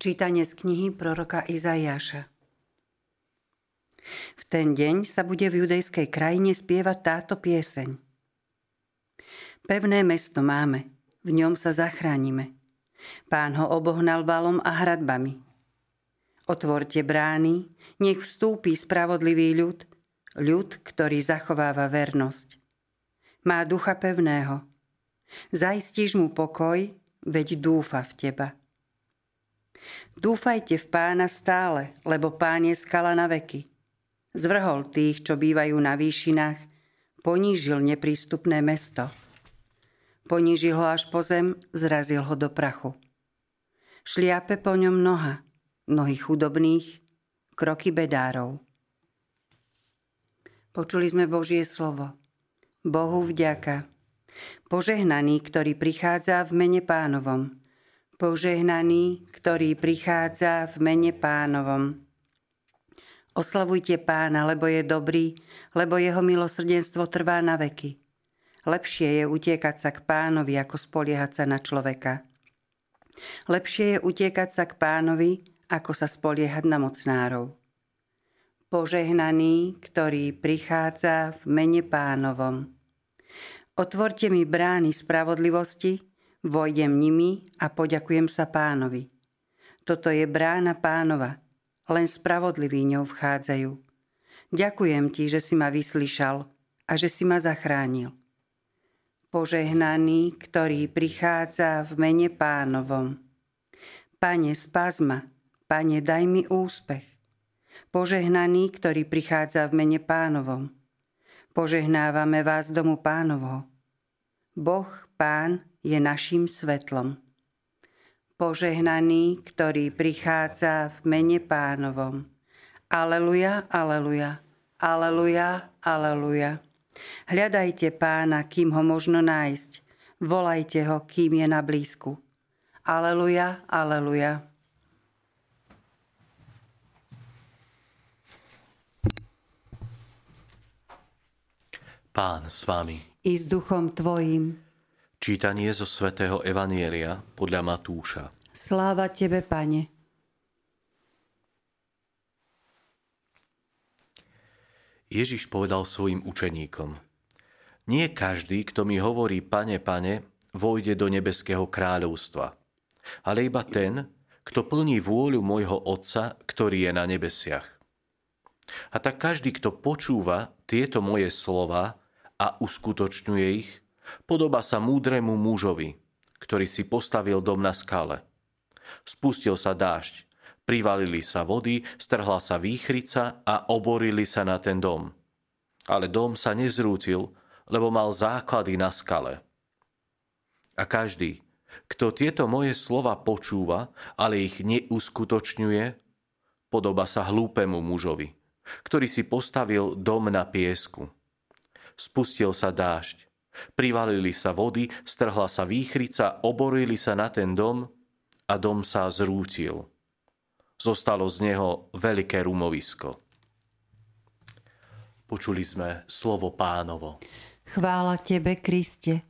Čítanie z knihy proroka Izajaša. V ten deň sa bude v judejskej krajine spievať táto pieseň. Pevné mesto máme, v ňom sa zachránime. Pán ho obohnal valom a hradbami. Otvorte brány, nech vstúpi spravodlivý ľud, ľud, ktorý zachováva vernosť. Má ducha pevného. Zajistíš mu pokoj, veď dúfa v teba. Dúfajte v pána stále, lebo pán je skala na veky. Zvrhol tých, čo bývajú na výšinách, ponížil neprístupné mesto. Ponížil ho až po zem, zrazil ho do prachu. Šliape po ňom noha, nohy chudobných, kroky bedárov. Počuli sme Božie slovo. Bohu vďaka. Požehnaný, ktorý prichádza v mene pánovom – požehnaný, ktorý prichádza v mene pánovom. Oslavujte pána, lebo je dobrý, lebo jeho milosrdenstvo trvá na veky. Lepšie je utiekať sa k pánovi, ako spoliehať sa na človeka. Lepšie je utiekať sa k pánovi, ako sa spoliehať na mocnárov. Požehnaný, ktorý prichádza v mene pánovom. Otvorte mi brány spravodlivosti, Vojdem nimi a poďakujem sa pánovi. Toto je brána pánova, len spravodliví ňou vchádzajú. Ďakujem ti, že si ma vyslyšal a že si ma zachránil. Požehnaný, ktorý prichádza v mene pánovom. Pane, spazma, Pane, daj mi úspech. Požehnaný, ktorý prichádza v mene pánovom. Požehnávame vás domu pánovho. Boh, Pán, je našim svetlom. Požehnaný, ktorý prichádza v mene pánovom. Aleluja, aleluja, aleluja, aleluja. Hľadajte pána, kým ho možno nájsť. Volajte ho, kým je na blízku. Aleluja, aleluja. Pán s vami. I s duchom tvojim. Čítanie zo svätého Evanielia podľa Matúša. Sláva Tebe, Pane. Ježiš povedal svojim učeníkom. Nie každý, kto mi hovorí, pane, pane, vojde do nebeského kráľovstva, ale iba ten, kto plní vôľu môjho Otca, ktorý je na nebesiach. A tak každý, kto počúva tieto moje slova a uskutočňuje ich, Podoba sa múdremu mužovi, ktorý si postavil dom na skale. Spustil sa dážď, privalili sa vody, strhla sa výchrica a oborili sa na ten dom. Ale dom sa nezrútil, lebo mal základy na skale. A každý, kto tieto moje slova počúva, ale ich neuskutočňuje, podoba sa hlúpemu mužovi, ktorý si postavil dom na piesku. Spustil sa dážď, Privalili sa vody, strhla sa výchrica, oborili sa na ten dom a dom sa zrútil. Zostalo z neho veľké rumovisko. Počuli sme slovo pánovo. Chvála Tebe, Kriste.